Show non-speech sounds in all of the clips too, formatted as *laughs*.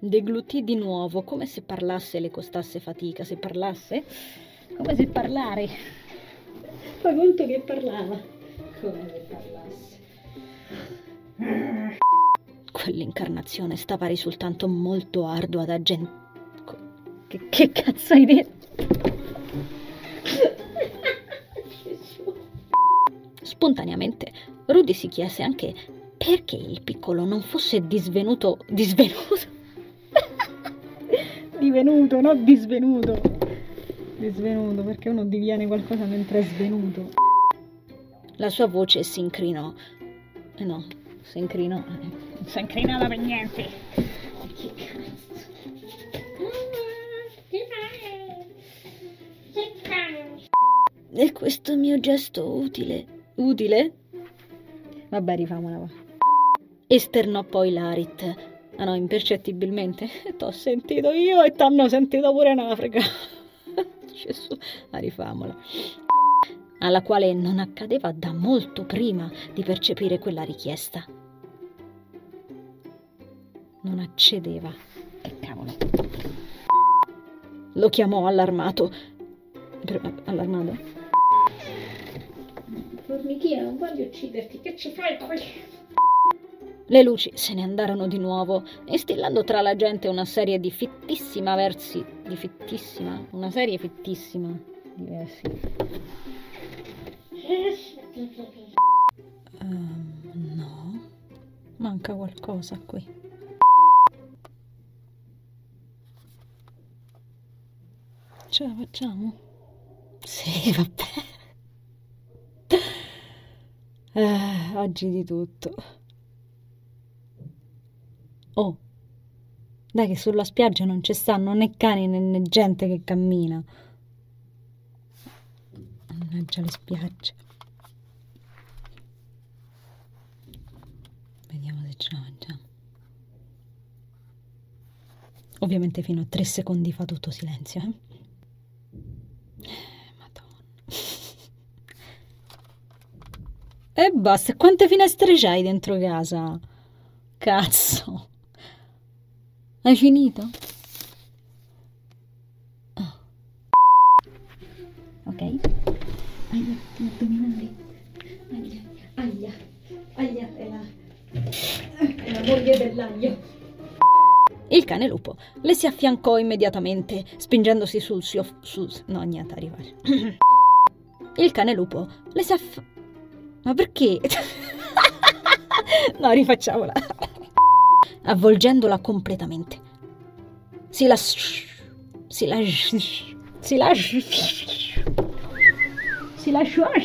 deglutì di nuovo, come se parlasse le costasse fatica. Se parlasse? Come se parlare. Fa conto che parlava. Come se parlasse. Quell'incarnazione stava risultando molto ardua da gente. Che, che cazzo hai detto? Spontaneamente Rudy si chiese anche perché il piccolo non fosse disvenuto. disvenuto? Divenuto, non disvenuto. Disvenuto, perché uno diviene qualcosa mentre è svenuto. La sua voce si incrinò. Eh no, si incrinò. Non si è incrinata per niente. Che cazzo? E questo mio gesto utile. Utile? Vabbè, rifamola. Esternò poi Larit. Ah no, impercettibilmente. *laughs* T'ho sentito io e t'hanno sentito pure in Africa. *laughs* Gesù, ah, rifamola. Alla quale non accadeva da molto prima di percepire quella richiesta. Non accedeva. Che cavolo. Lo chiamò allarmato. Allarmato? Formichina, non voglio ucciderti, che ci fai qui? Le luci se ne andarono di nuovo, instillando tra la gente una serie di fittissima versi. di fittissima? Una serie fittissima di versi. Um, no, manca qualcosa qui. Ce la facciamo? Sì, vabbè. Eh, oggi di tutto. Oh, dai che sulla spiaggia non ci stanno né cani né, gente che cammina. Mannaggia le spiagge. Vediamo se ce la mangiamo. Ovviamente fino a tre secondi fa tutto silenzio, eh? *laughs* E basta, quante finestre c'hai dentro casa? Cazzo. Hai finito? Oh. Ok. Aia, addominali. Aia, aia, aia, è la, è la moglie dell'aglio. Il cane lupo le si affiancò immediatamente, spingendosi sul suo... Sul, no, niente, arrivare. Il cane lupo le si affiancò ma perché? *laughs* no, rifacciamola. Avvolgendola completamente. Si lascia. Si lascia. Si lascia. Si lasciò. *laughs*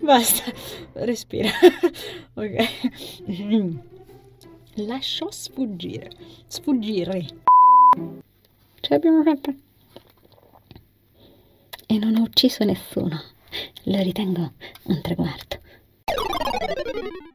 Basta, respira. *laughs* ok. Lasciò sfuggire. Sfuggire. Ce l'abbiamo fatta. E non ho ucciso nessuno. Lo ritengo un traguardo.